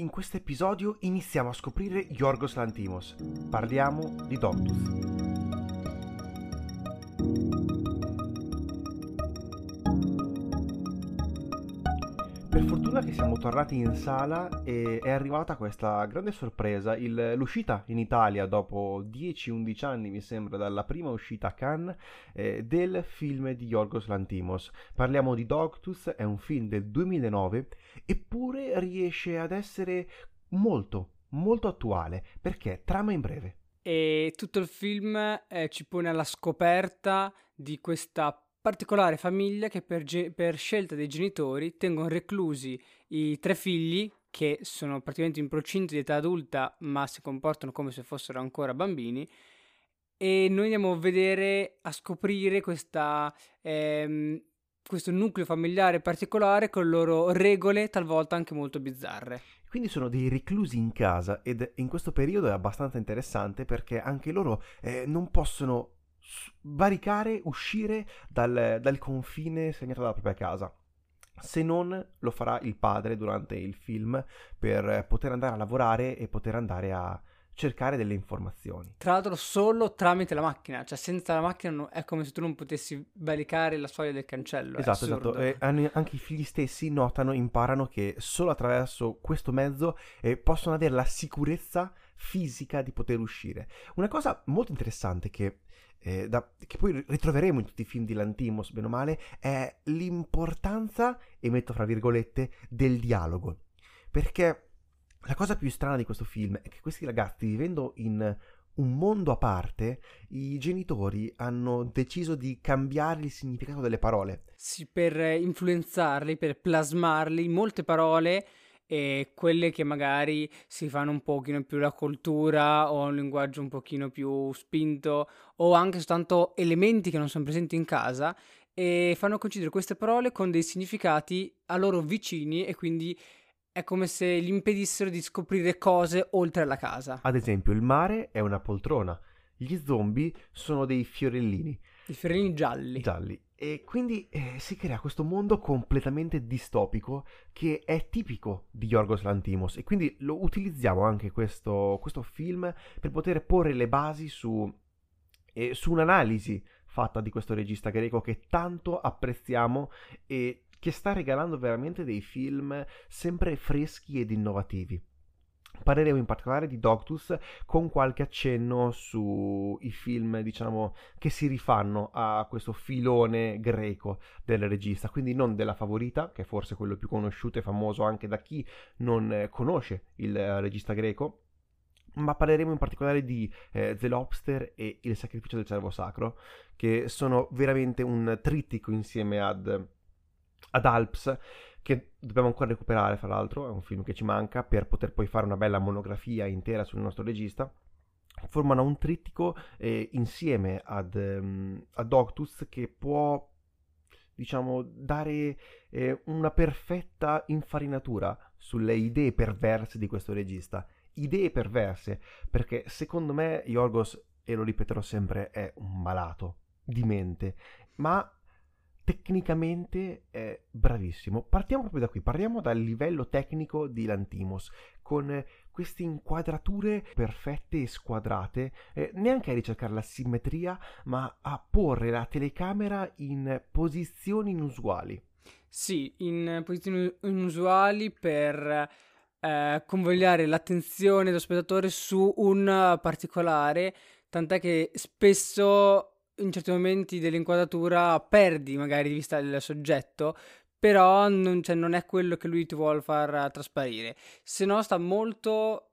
In questo episodio iniziamo a scoprire Yorgos Lantimos. Parliamo di Doctus. Per fortuna che siamo tornati in sala e è arrivata questa grande sorpresa, il, l'uscita in Italia dopo 10-11 anni mi sembra dalla prima uscita a Cannes eh, del film di Yorgos Lantimos. Parliamo di Doctus, è un film del 2009 eppure riesce ad essere molto, molto attuale perché trama in breve. E tutto il film eh, ci pone alla scoperta di questa particolare famiglia che per, ge- per, scelta dei genitori tengono reclusi i tre figli che sono praticamente in procinto di età adulta ma si comportano come se fossero ancora bambini e noi andiamo a vedere, a scoprire questa, ehm, questo nucleo familiare particolare con le loro regole talvolta anche molto bizzarre. Quindi sono dei reclusi in casa ed in questo periodo è abbastanza interessante perché anche loro eh, non possono varicare, uscire dal, dal confine segnato dalla propria casa se non lo farà il padre durante il film per poter andare a lavorare e poter andare a cercare delle informazioni. Tra l'altro solo tramite la macchina, cioè senza la macchina è come se tu non potessi valicare la soglia del cancello. Esatto, esatto. E anche i figli stessi notano, imparano che solo attraverso questo mezzo eh, possono avere la sicurezza fisica di poter uscire. Una cosa molto interessante che eh, da, che poi ritroveremo in tutti i film di Lantimos, bene o male, è l'importanza, e metto fra virgolette, del dialogo. Perché la cosa più strana di questo film è che questi ragazzi, vivendo in un mondo a parte, i genitori hanno deciso di cambiare il significato delle parole. Sì, per influenzarli, per plasmarli, molte parole e quelle che magari si fanno un pochino più la cultura o un linguaggio un pochino più spinto o anche soltanto elementi che non sono presenti in casa e fanno coincidere queste parole con dei significati a loro vicini e quindi è come se gli impedissero di scoprire cose oltre la casa. Ad esempio, il mare è una poltrona, gli zombie sono dei fiorellini. I fiorellini gialli. Gialli. E quindi eh, si crea questo mondo completamente distopico che è tipico di Yorgos Lantimos e quindi lo utilizziamo anche questo, questo film per poter porre le basi su, eh, su un'analisi fatta di questo regista greco che tanto apprezziamo e che sta regalando veramente dei film sempre freschi ed innovativi. Parleremo in particolare di Doctus con qualche accenno sui film, diciamo, che si rifanno a questo filone greco del regista, quindi non della favorita, che è forse quello più conosciuto e famoso anche da chi non conosce il regista greco, ma parleremo in particolare di eh, The Lobster e Il sacrificio del cervo sacro, che sono veramente un trittico insieme ad, ad Alps che dobbiamo ancora recuperare, fra l'altro, è un film che ci manca per poter poi fare una bella monografia intera sul nostro regista. Formano un trittico eh, insieme ad, um, ad Octus che può diciamo, dare eh, una perfetta infarinatura sulle idee perverse di questo regista. Idee perverse, perché secondo me Yorgos, e lo ripeterò sempre, è un malato di mente, ma tecnicamente è bravissimo. Partiamo proprio da qui, parliamo dal livello tecnico di Lantimos, con queste inquadrature perfette e squadrate, eh, neanche a ricercare la simmetria, ma a porre la telecamera in posizioni inusuali. Sì, in posizioni inusuali per eh, convogliare l'attenzione dello spettatore su un particolare, tant'è che spesso in certi momenti dell'inquadratura perdi magari di vista il soggetto, però non, cioè, non è quello che lui ti vuole far trasparire. Se no sta molto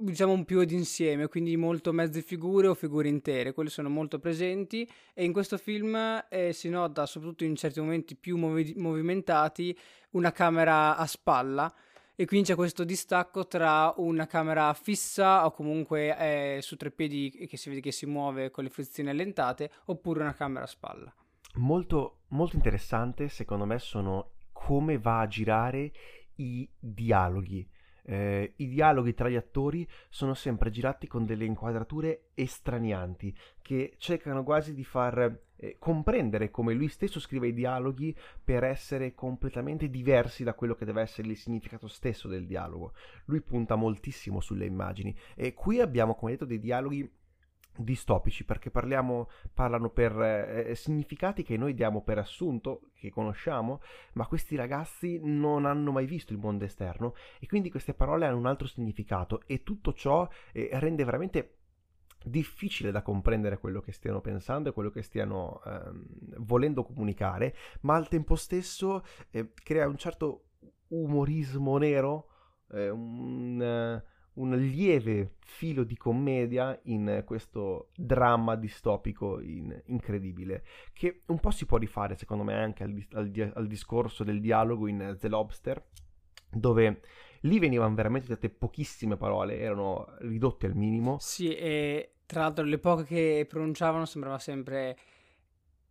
diciamo un più d'insieme, quindi molto mezze figure o figure intere, quelle sono molto presenti e in questo film eh, si nota soprattutto in certi momenti più movi- movimentati una camera a spalla e quindi c'è questo distacco tra una camera fissa o comunque eh, su tre piedi che si vede che si muove con le frizioni allentate oppure una camera a spalla. Molto, molto interessante secondo me sono come va a girare i dialoghi. Eh, I dialoghi tra gli attori sono sempre girati con delle inquadrature estranianti che cercano quasi di far eh, comprendere come lui stesso scrive i dialoghi per essere completamente diversi da quello che deve essere il significato stesso del dialogo. Lui punta moltissimo sulle immagini e qui abbiamo, come detto, dei dialoghi distopici perché parliamo, parlano per eh, significati che noi diamo per assunto, che conosciamo, ma questi ragazzi non hanno mai visto il mondo esterno e quindi queste parole hanno un altro significato e tutto ciò eh, rende veramente difficile da comprendere quello che stiano pensando e quello che stiano ehm, volendo comunicare, ma al tempo stesso eh, crea un certo umorismo nero, eh, un un lieve filo di commedia in questo dramma distopico in, incredibile, che un po' si può rifare secondo me anche al, al, al discorso del dialogo in The Lobster, dove lì venivano veramente dette pochissime parole, erano ridotte al minimo. Sì, e tra l'altro le poche che pronunciavano sembrava sempre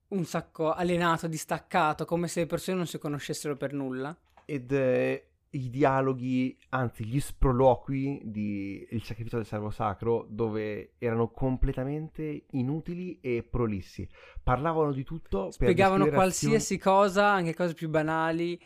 un sacco alienato, distaccato, come se le persone non si conoscessero per nulla. Ed eh, i dialoghi, anzi gli sproloqui di Il sacrificio del servo sacro, dove erano completamente inutili e prolissi. Parlavano di tutto. Spiegavano qualsiasi azioni... cosa, anche cose più banali.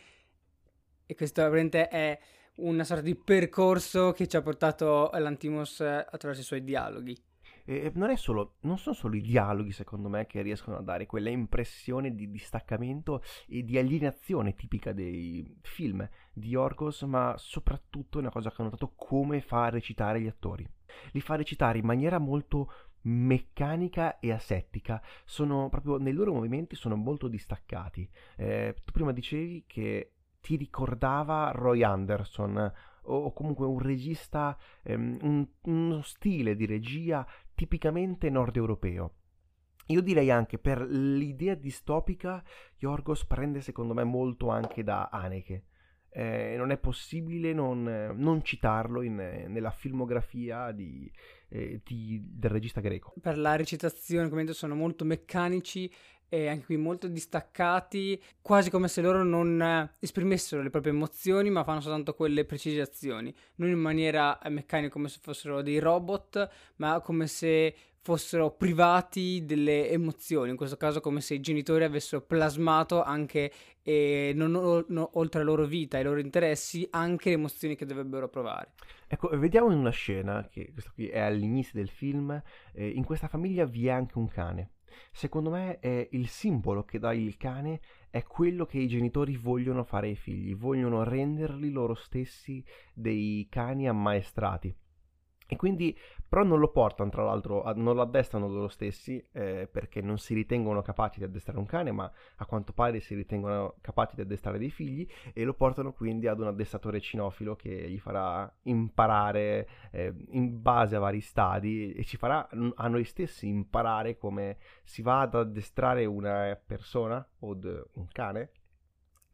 E questo veramente è una sorta di percorso che ci ha portato l'Antimos attraverso i suoi dialoghi. E non, solo, non sono solo i dialoghi, secondo me, che riescono a dare quella impressione di distaccamento e di alienazione tipica dei film di Yorgos, ma soprattutto una cosa che ho notato come fa a recitare gli attori. Li fa recitare in maniera molto meccanica e asettica, sono proprio nei loro movimenti sono molto distaccati. Eh, tu prima dicevi che ti ricordava Roy Anderson o comunque un regista, ehm, un, uno stile di regia tipicamente nord europeo. Io direi anche per l'idea distopica, Yorgos prende secondo me molto anche da Haneke. Eh, non è possibile non, non citarlo in, nella filmografia di, eh, di, del regista greco. Per la recitazione, come detto, sono molto meccanici e anche qui molto distaccati, quasi come se loro non eh, esprimessero le proprie emozioni, ma fanno soltanto quelle precisazioni, non in maniera eh, meccanica come se fossero dei robot, ma come se fossero privati delle emozioni, in questo caso come se i genitori avessero plasmato anche, eh, non, non, oltre alla loro vita e ai loro interessi, anche le emozioni che dovrebbero provare. Ecco, vediamo in una scena, che questo qui è all'inizio del film, eh, in questa famiglia vi è anche un cane secondo me è il simbolo che dà il cane è quello che i genitori vogliono fare ai figli, vogliono renderli loro stessi dei cani ammaestrati. E quindi, però non lo portano, tra l'altro, non lo addestrano loro stessi eh, perché non si ritengono capaci di addestrare un cane, ma a quanto pare si ritengono capaci di addestrare dei figli e lo portano quindi ad un addestratore cinofilo che gli farà imparare eh, in base a vari stadi e ci farà a noi stessi imparare come si va ad addestrare una persona o un cane.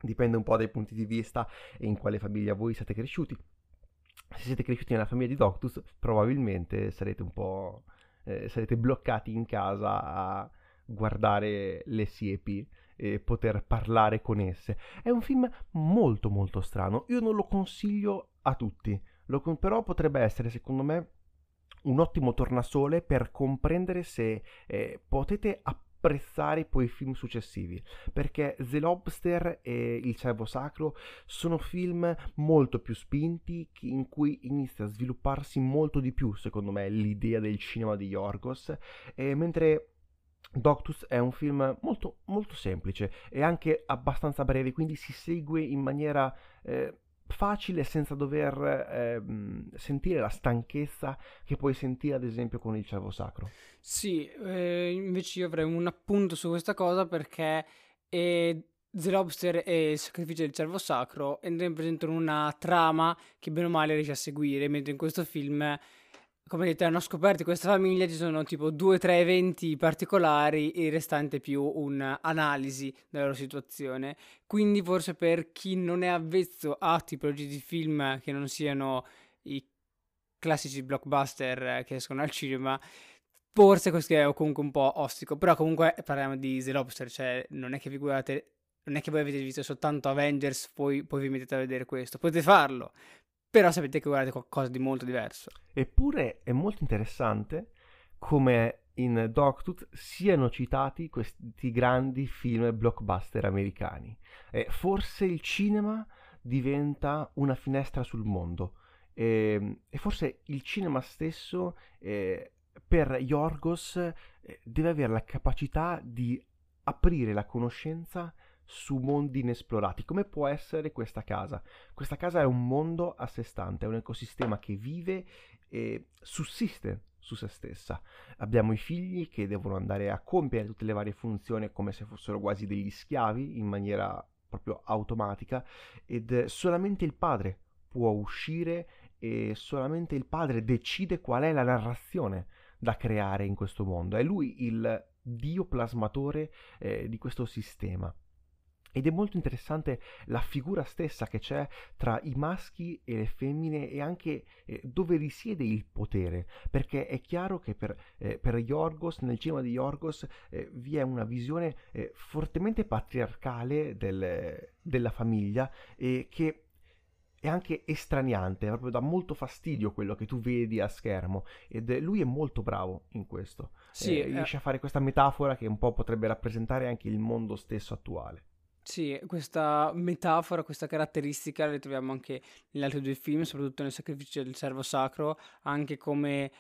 Dipende un po' dai punti di vista e in quale famiglia voi siete cresciuti se siete cresciuti nella famiglia di Doctus, probabilmente sarete un po'. Eh, sarete bloccati in casa a guardare le siepi e poter parlare con esse. È un film molto molto strano. Io non lo consiglio a tutti. Lo, però potrebbe essere, secondo me, un ottimo tornasole per comprendere se eh, potete apprezzare apprezzare poi i film successivi perché The Lobster e Il Cervo Sacro sono film molto più spinti in cui inizia a svilupparsi molto di più secondo me l'idea del cinema di Yorgos e mentre Doctus è un film molto, molto semplice e anche abbastanza breve, quindi si segue in maniera eh, facile senza dover eh, sentire la stanchezza che puoi sentire ad esempio con il cervo sacro. Sì, eh, invece io avrei un appunto su questa cosa perché eh, The Lobster e il sacrificio del cervo sacro rappresentano una trama che bene o male riesce a seguire, mentre in questo film come detto, hanno scoperto questa famiglia ci sono tipo due o tre eventi particolari il restante più un'analisi della loro situazione. Quindi forse per chi non è avvezzo a tipologie di film che non siano i classici blockbuster che escono al cinema, forse questo è comunque un po' ostico. Però comunque parliamo di The Lobster, cioè non è che vi guardate non è che voi avete visto soltanto Avengers, poi, poi vi mettete a vedere questo. Potete farlo, però sapete che guardate qualcosa di molto diverso. Eppure è molto interessante come in Dogtooth siano citati questi grandi film blockbuster americani. Eh, forse il cinema diventa una finestra sul mondo e, ehm, e forse il cinema stesso eh, per Yorgos eh, deve avere la capacità di aprire la conoscenza su mondi inesplorati, come può essere questa casa. Questa casa è un mondo a sé stante, è un ecosistema che vive e sussiste su se stessa. Abbiamo i figli che devono andare a compiere tutte le varie funzioni come se fossero quasi degli schiavi in maniera proprio automatica ed solamente il padre può uscire e solamente il padre decide qual è la narrazione da creare in questo mondo. È lui il dio plasmatore eh, di questo sistema. Ed è molto interessante la figura stessa che c'è tra i maschi e le femmine e anche eh, dove risiede il potere, perché è chiaro che per, eh, per Yorgos, nel cinema di Yorgos, eh, vi è una visione eh, fortemente patriarcale del, della famiglia e che è anche estraniante, proprio dà molto fastidio quello che tu vedi a schermo ed lui è molto bravo in questo. Sì, eh, riesce a fare questa metafora che un po' potrebbe rappresentare anche il mondo stesso attuale. Sì, questa metafora, questa caratteristica la troviamo anche negli altri due film, soprattutto nel sacrificio del servo sacro, anche come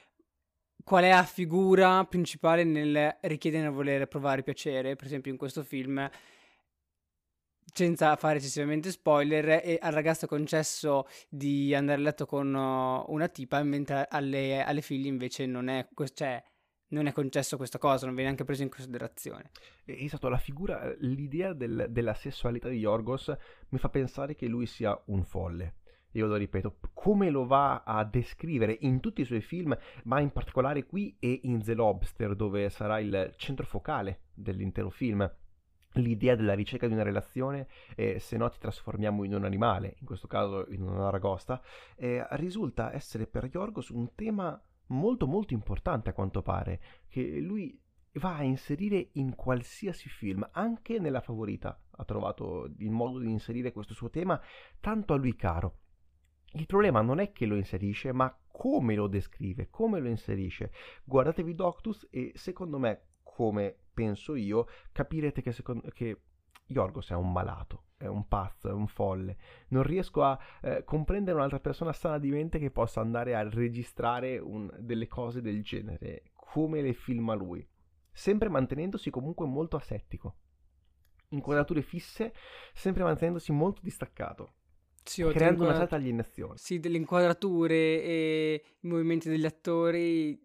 qual è la figura principale nel richiedere e voler provare piacere. Per esempio, in questo film, senza fare eccessivamente spoiler, e al ragazzo è concesso di andare a letto con uh, una tipa, mentre alle, alle figlie invece non è, cioè, non è concesso questa cosa, non viene neanche preso in considerazione. Esatto, la figura, l'idea del, della sessualità di Yorgos mi fa pensare che lui sia un folle. Io lo ripeto, come lo va a descrivere in tutti i suoi film, ma in particolare qui e in The Lobster, dove sarà il centro focale dell'intero film. L'idea della ricerca di una relazione, eh, se no ti trasformiamo in un animale, in questo caso in una ragosta, eh, risulta essere per Yorgos un tema molto molto importante a quanto pare, che lui va a inserire in qualsiasi film, anche nella favorita. Ha trovato il modo di inserire questo suo tema tanto a lui caro. Il problema non è che lo inserisce, ma come lo descrive, come lo inserisce. Guardatevi Doctus e secondo me, come penso io, capirete che, secondo, che Yorgos è un malato è un pazzo, è un folle. Non riesco a eh, comprendere un'altra persona sana di mente che possa andare a registrare un, delle cose del genere, come le filma lui. Sempre mantenendosi comunque molto asettico. Inquadrature fisse, sempre mantenendosi molto distaccato. Sì, creando una certa alienazione. Sì, delle inquadrature e i movimenti degli attori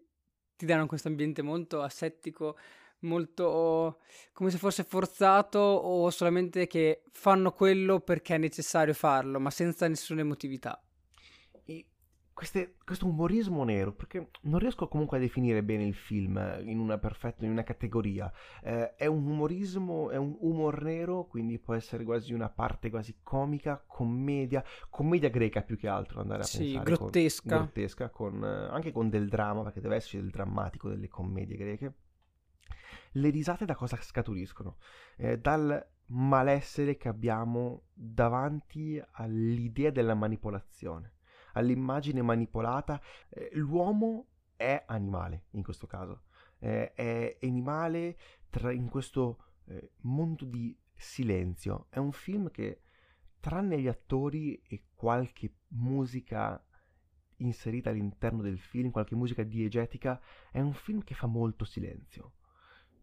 ti danno questo ambiente molto asettico molto come se fosse forzato o solamente che fanno quello perché è necessario farlo, ma senza nessuna emotività. E queste, questo umorismo nero, perché non riesco comunque a definire bene il film in una perfetta, in una categoria. Eh, è un umorismo, è un humor nero, quindi può essere quasi una parte quasi comica, commedia, commedia greca più che altro, andare a sì, pensare. grottesca. Con, grottesca, con, anche con del dramma, perché deve esserci del drammatico delle commedie greche le risate da cosa scaturiscono? Eh, dal malessere che abbiamo davanti all'idea della manipolazione, all'immagine manipolata. Eh, l'uomo è animale in questo caso, eh, è animale tra, in questo eh, mondo di silenzio. È un film che, tranne gli attori e qualche musica inserita all'interno del film, qualche musica diegetica, è un film che fa molto silenzio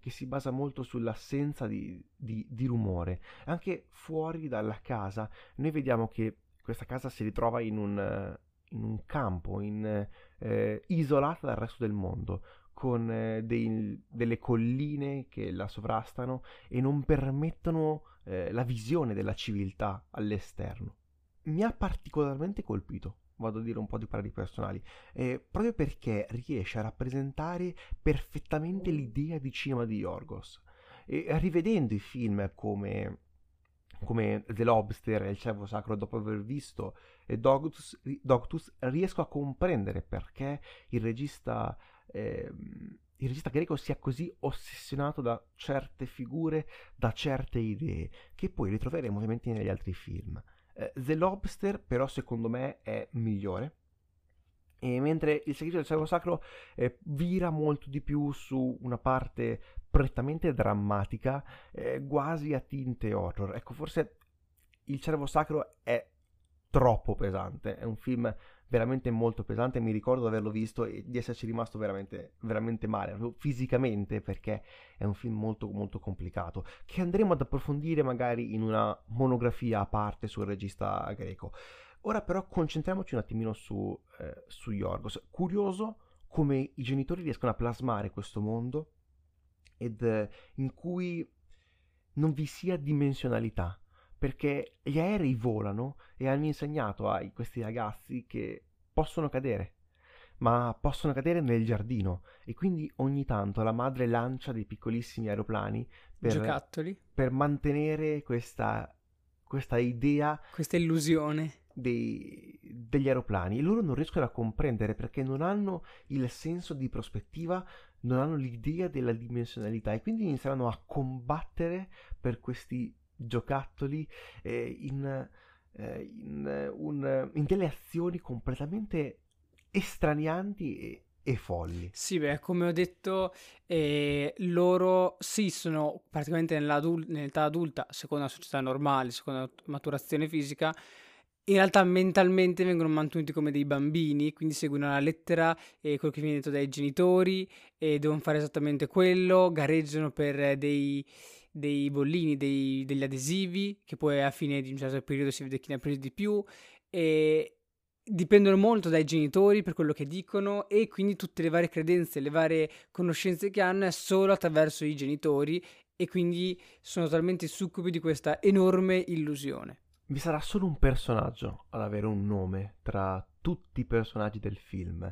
che si basa molto sull'assenza di, di, di, rumore. Anche fuori dalla casa noi vediamo che questa casa si ritrova in un, in un campo, in, eh, isolata dal resto del mondo, con eh, dei, delle colline che la sovrastano e non permettono eh, la visione della civiltà all'esterno. Mi ha particolarmente colpito vado a dire un po' di pareri personali, eh, proprio perché riesce a rappresentare perfettamente l'idea di cinema di Yorgos. E rivedendo i film come, come The Lobster e Il Cervo Sacro, dopo aver visto Dogtus, Dogtus riesco a comprendere perché il regista... Eh, il regista greco sia così ossessionato da certe figure, da certe idee, che poi ritroveremo ovviamente negli altri film. Eh, The Lobster però secondo me è migliore E mentre il segreto del servo sacro eh, vira molto di più su una parte prettamente drammatica, eh, quasi a tinte horror. Ecco, forse il cervo sacro è troppo pesante, è un film veramente molto pesante, mi ricordo di averlo visto e di esserci rimasto veramente, veramente male, fisicamente, perché è un film molto molto complicato, che andremo ad approfondire magari in una monografia a parte sul regista greco. Ora però concentriamoci un attimino su, eh, su Yorgos. Curioso come i genitori riescono a plasmare questo mondo ed eh, in cui non vi sia dimensionalità, perché gli aerei volano e hanno insegnato a questi ragazzi che possono cadere, ma possono cadere nel giardino. E quindi ogni tanto la madre lancia dei piccolissimi aeroplani per, per mantenere questa, questa idea, questa illusione. dei, degli aeroplani. E loro non riescono a comprendere perché non hanno il senso di prospettiva, non hanno l'idea della dimensionalità e quindi inizieranno a combattere per questi giocattoli eh, in, eh, in, un, in, delle azioni completamente estranianti e, e folli. Sì, beh, come ho detto, eh, loro sì, sono praticamente nell'età adulta, secondo la società normale, secondo la maturazione fisica, in realtà mentalmente vengono mantenuti come dei bambini, quindi seguono la lettera e quello che viene detto dai genitori e devono fare esattamente quello, gareggiano per dei, dei bollini, dei, degli adesivi, che poi a fine di un certo periodo si vede chi ne ha preso di più e dipendono molto dai genitori per quello che dicono e quindi tutte le varie credenze, le varie conoscenze che hanno è solo attraverso i genitori e quindi sono talmente succubi di questa enorme illusione vi sarà solo un personaggio ad avere un nome tra tutti i personaggi del film.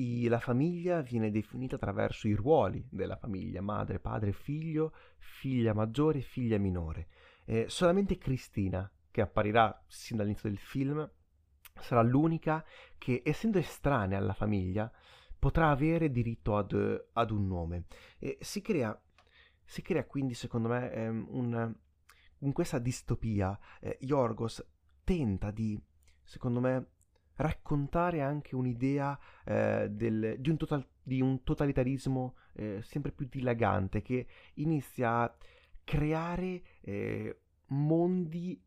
I, la famiglia viene definita attraverso i ruoli della famiglia, madre, padre, figlio, figlia maggiore figlia minore. Eh, solamente Cristina, che apparirà sin dall'inizio del film, sarà l'unica che, essendo estranea alla famiglia, potrà avere diritto ad, ad un nome. E si crea, si crea quindi, secondo me, ehm, un in questa distopia eh, Yorgos tenta di, secondo me, raccontare anche un'idea eh, del, di, un total, di, un totalitarismo eh, sempre più dilagante che inizia a creare eh, mondi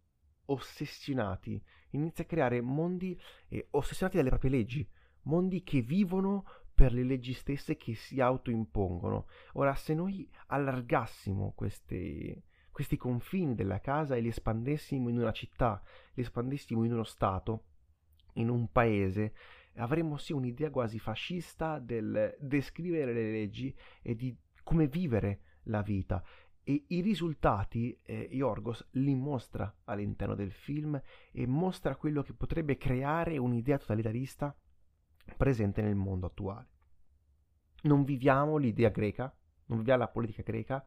ossessionati, inizia a creare mondi eh, ossessionati dalle proprie leggi, mondi che vivono per le leggi stesse che si autoimpongono. Ora, se noi allargassimo queste, questi confini della casa e li espandessimo in una città, li espandessimo in uno stato, in un paese, avremmo sì un'idea quasi fascista del descrivere le leggi e di come vivere la vita. E i risultati eh, Yorgos li mostra all'interno del film e mostra quello che potrebbe creare un'idea totalitarista presente nel mondo attuale. Non viviamo l'idea greca, non viviamo la politica greca,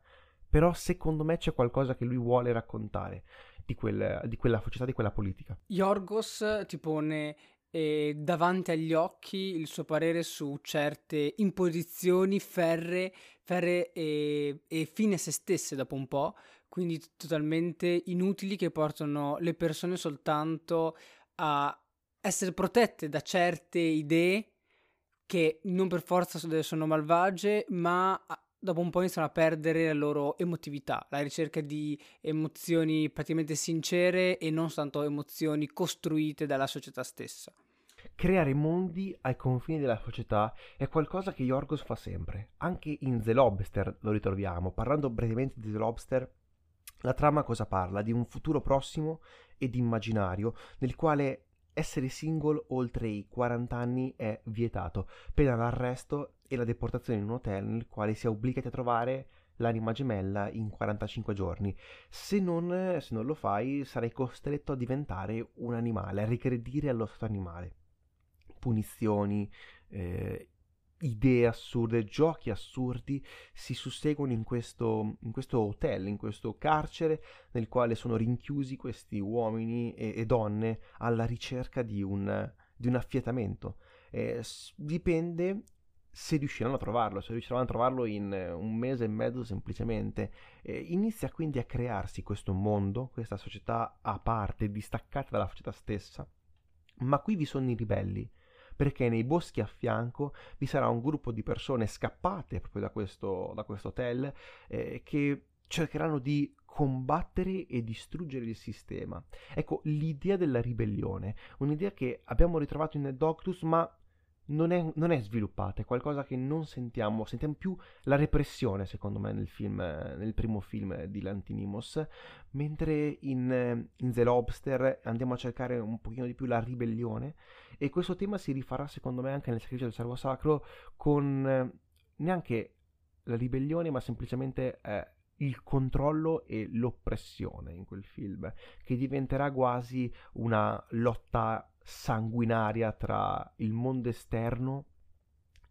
però secondo me c'è qualcosa che lui vuole raccontare di, quel, di quella società, di quella politica. Yorgos ti pone eh, davanti agli occhi il suo parere su certe imposizioni ferre, ferre e, e fine a se stesse dopo un po', quindi totalmente inutili che portano le persone soltanto a essere protette da certe idee che non per forza sono malvagie, ma dopo un po' iniziano a perdere la loro emotività, la ricerca di emozioni praticamente sincere e non tanto emozioni costruite dalla società stessa. Creare mondi ai confini della società è qualcosa che Yorgos fa sempre. Anche in The Lobster lo ritroviamo. Parlando brevemente di The Lobster, la trama cosa parla? Di un futuro prossimo ed immaginario nel quale essere single oltre i 40 anni è vietato, pena l'arresto e la deportazione in un hotel nel quale si è obbligati a trovare l'anima gemella in 45 giorni. Se non, se non lo fai, sarai costretto a diventare un animale, a regredire allo stato animale. Punizioni, eh, idee assurde, giochi assurdi si susseguono in questo, in questo, hotel, in questo carcere nel quale sono rinchiusi questi uomini e, e donne alla ricerca di un, di un affiatamento. Eh, dipende se riusciranno a trovarlo, se riusciranno a trovarlo in un mese e mezzo semplicemente. Eh, inizia quindi a crearsi questo mondo, questa società a parte, distaccata dalla società stessa. Ma qui vi sono i ribelli, perché nei boschi a fianco vi sarà un gruppo di persone scappate proprio da questo, da questo hotel eh, che cercheranno di combattere e distruggere il sistema. Ecco, l'idea della ribellione, un'idea che abbiamo ritrovato in Doctus, ma non è, non è, sviluppata, è qualcosa che non sentiamo, sentiamo più la repressione secondo me nel, film, nel primo film di Lantinimos, mentre in, in, The Lobster andiamo a cercare un pochino di più la ribellione e questo tema si rifarà secondo me anche nel sacrificio del servo sacro con eh, neanche la ribellione ma semplicemente eh, il controllo e l'oppressione in quel film, che diventerà quasi una lotta sanguinaria tra il mondo esterno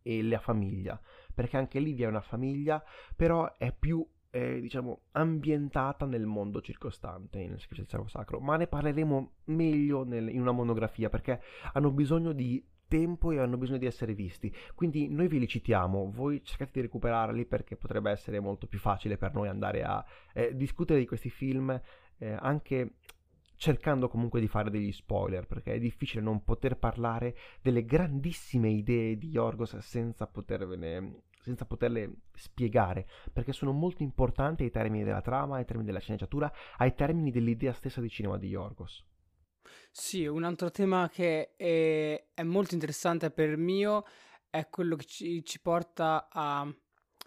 e la famiglia, perché anche lì vi è una famiglia, però è più eh, diciamo ambientata nel mondo circostante nel sacrificio del servo sacro, ma ne parleremo meglio nel, in una monografia perché hanno bisogno di tempo e hanno bisogno di essere visti. Quindi noi ve li citiamo, voi cercate di recuperarli perché potrebbe essere molto più facile per noi andare a eh, discutere di questi film eh, anche cercando comunque di fare degli spoiler, perché è difficile non poter parlare delle grandissime idee di Yorgos senza, potervene, senza poterle spiegare, perché sono molto importanti ai termini della trama, ai termini della sceneggiatura, ai termini dell'idea stessa di cinema di Yorgos. Sì, un altro tema che è, è molto interessante per mio è quello che ci, ci porta a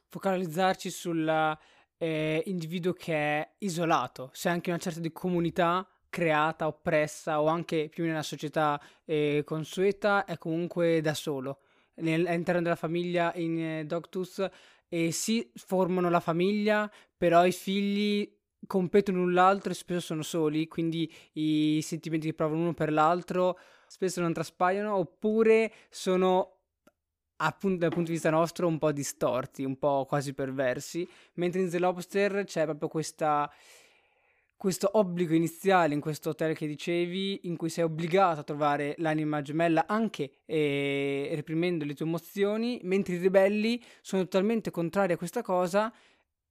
focalizzarci sull'individuo eh, che è isolato, se anche una certa di comunità creata, oppressa o anche più nella società eh, consueta è comunque da solo. all'interno della famiglia in eh, Doctus e si formano la famiglia, però i figli competono l'un l'altro e spesso sono soli, quindi i sentimenti che provano uno per l'altro spesso non traspaiono, oppure sono appunto dal punto di vista nostro un po' distorti, un po' quasi perversi, mentre in The Lobster c'è proprio questa questo obbligo iniziale in questo hotel che dicevi, in cui sei obbligato a trovare l'anima gemella anche eh, reprimendo le tue emozioni, mentre i ribelli sono totalmente contrari a questa cosa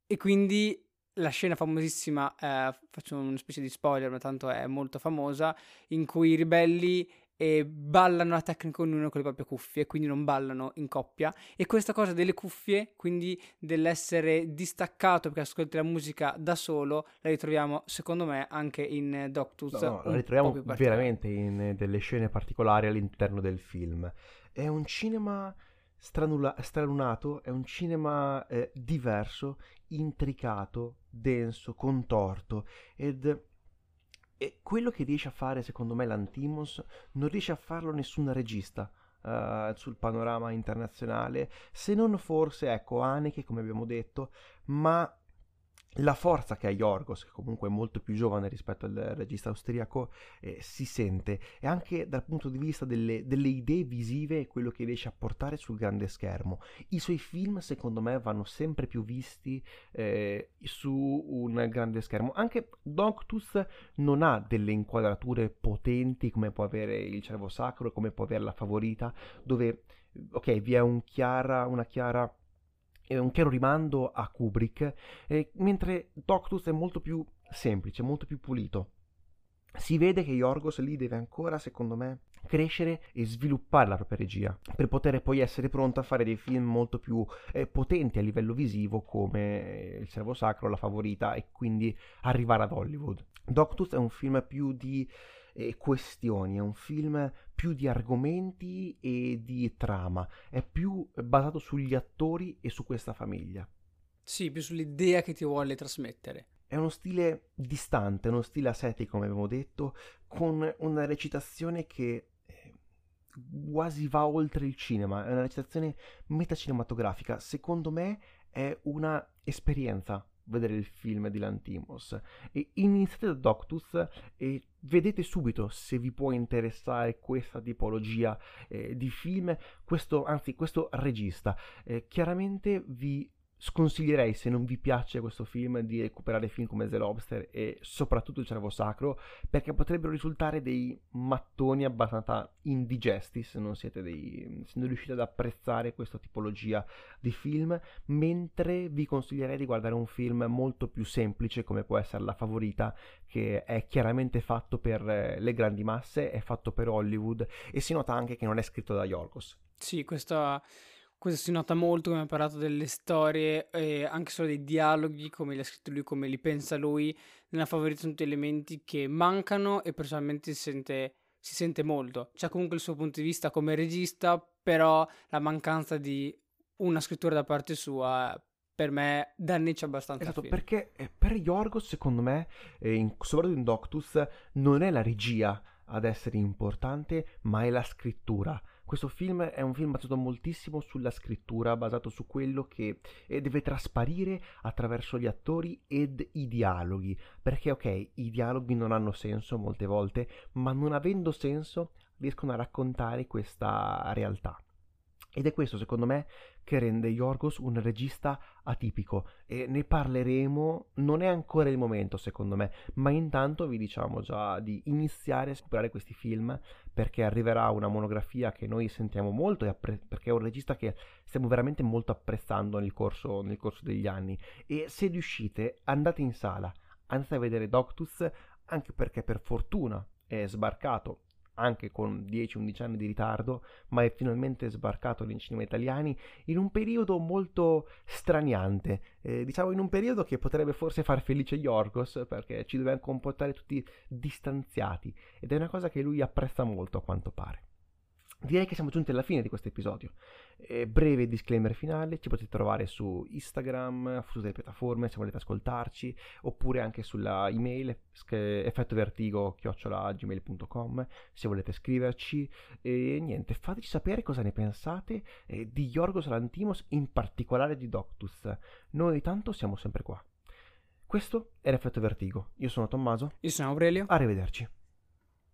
e quindi la scena famosissima, eh, faccio una specie di spoiler, ma tanto è molto famosa, in cui i ribelli eh, ballano la tecnica ognuno con le proprie cuffie, quindi non ballano in coppia. E questa cosa delle cuffie, quindi dell'essere distaccato perché ascolti la musica da solo, la ritroviamo secondo me anche in Doctus. No, no, la ritroviamo veramente in delle scene particolari all'interno del film. È un cinema stranula- stralunato, è un cinema eh, diverso, intricato, denso, contorto ed e quello che riesce a fare secondo me l'Antimos non riesce a farlo nessun regista uh, sul panorama internazionale, se non forse, ecco, Haneke come abbiamo detto, ma la forza che ha Yorgos, che comunque è molto più giovane rispetto al regista austriaco, eh, si sente e anche dal punto di vista delle, delle, idee visive e quello che riesce a portare sul grande schermo. I suoi film, secondo me, vanno sempre più visti eh, su un grande schermo. Anche Doctus non ha delle inquadrature potenti come può avere il cervo sacro, come può avere la favorita, dove, ok, vi è un chiara, una chiara un chiaro rimando a Kubrick, eh, mentre Doctus è molto più semplice, molto più pulito. Si vede che Yorgos lì deve ancora, secondo me, crescere e sviluppare la propria regia per poter poi essere pronto a fare dei film molto più eh, potenti a livello visivo come Il Servo Sacro, La Favorita e quindi arrivare ad Hollywood. Doctus è un film più di eh, questioni, è un film più di argomenti e di trama, è più basato sugli attori e su questa famiglia. Sì, più sull'idea che ti vuole trasmettere. È uno stile distante, uno stile asetico, come abbiamo detto, con una recitazione che eh, quasi va oltre il cinema, è una recitazione metacinematografica. Secondo me è una esperienza vedere il film di Lantimos e iniziate da Doctus e vedete subito se vi può interessare questa tipologia eh, di film, questo, anzi questo regista. Eh, chiaramente vi sconsiglierei se non vi piace questo film di recuperare film come The Lobster e soprattutto Il Cervo Sacro perché potrebbero risultare dei mattoni abbastanza indigesti se non siete dei se non riuscite ad apprezzare questa tipologia di film. Mentre vi consiglierei di guardare un film molto più semplice come può essere La Favorita che è chiaramente fatto per le grandi masse è fatto per Hollywood e si nota anche che non è scritto da Yorgos. Sì questa questo si nota molto come ha parlato delle storie e anche solo dei dialoghi, come li ha scritto lui, come li pensa lui. Nella favorita sono tutti elementi che mancano e personalmente si sente, si sente molto. C'è comunque il suo punto di vista come regista, però la mancanza di una scrittura da parte sua per me danneggia abbastanza esatto, perché eh, per Yorgos secondo me eh, in, soprattutto in Doctus non è la regia ad essere importante ma è la scrittura questo film è un film basato moltissimo sulla scrittura, basato su quello che deve trasparire attraverso gli attori ed i dialoghi. Perché ok, i dialoghi non hanno senso molte volte, ma non avendo senso riescono a raccontare questa realtà. Ed è questo, secondo me, che rende Yorgos un regista atipico. E ne parleremo, non è ancora il momento secondo me, ma intanto vi diciamo già di iniziare a superare questi film perché arriverà una monografia che noi sentiamo molto appre- perché è un regista che stiamo veramente molto apprezzando nel corso, nel corso degli anni. E se riuscite andate in sala, andate a vedere Doctus anche perché per fortuna è sbarcato anche con 10-11 anni di ritardo, ma è finalmente sbarcato nei cinema italiani in un periodo molto straniante, eh, diciamo in un periodo che potrebbe forse far felice Yorgos perché ci dobbiamo comportare tutti distanziati ed è una cosa che lui apprezza molto a quanto pare. Direi che siamo giunti alla fine di questo episodio. Eh, breve disclaimer finale, ci potete trovare su Instagram, su tutte le piattaforme se volete ascoltarci, oppure anche sulla email effettovertigo.gmail.com se volete scriverci. E niente, fateci sapere cosa ne pensate eh, di Yorgos Lantimos, in particolare di Doctus. Noi tanto siamo sempre qua. Questo è l'effetto vertigo. Io sono Tommaso. Io sono Aurelio. Arrivederci.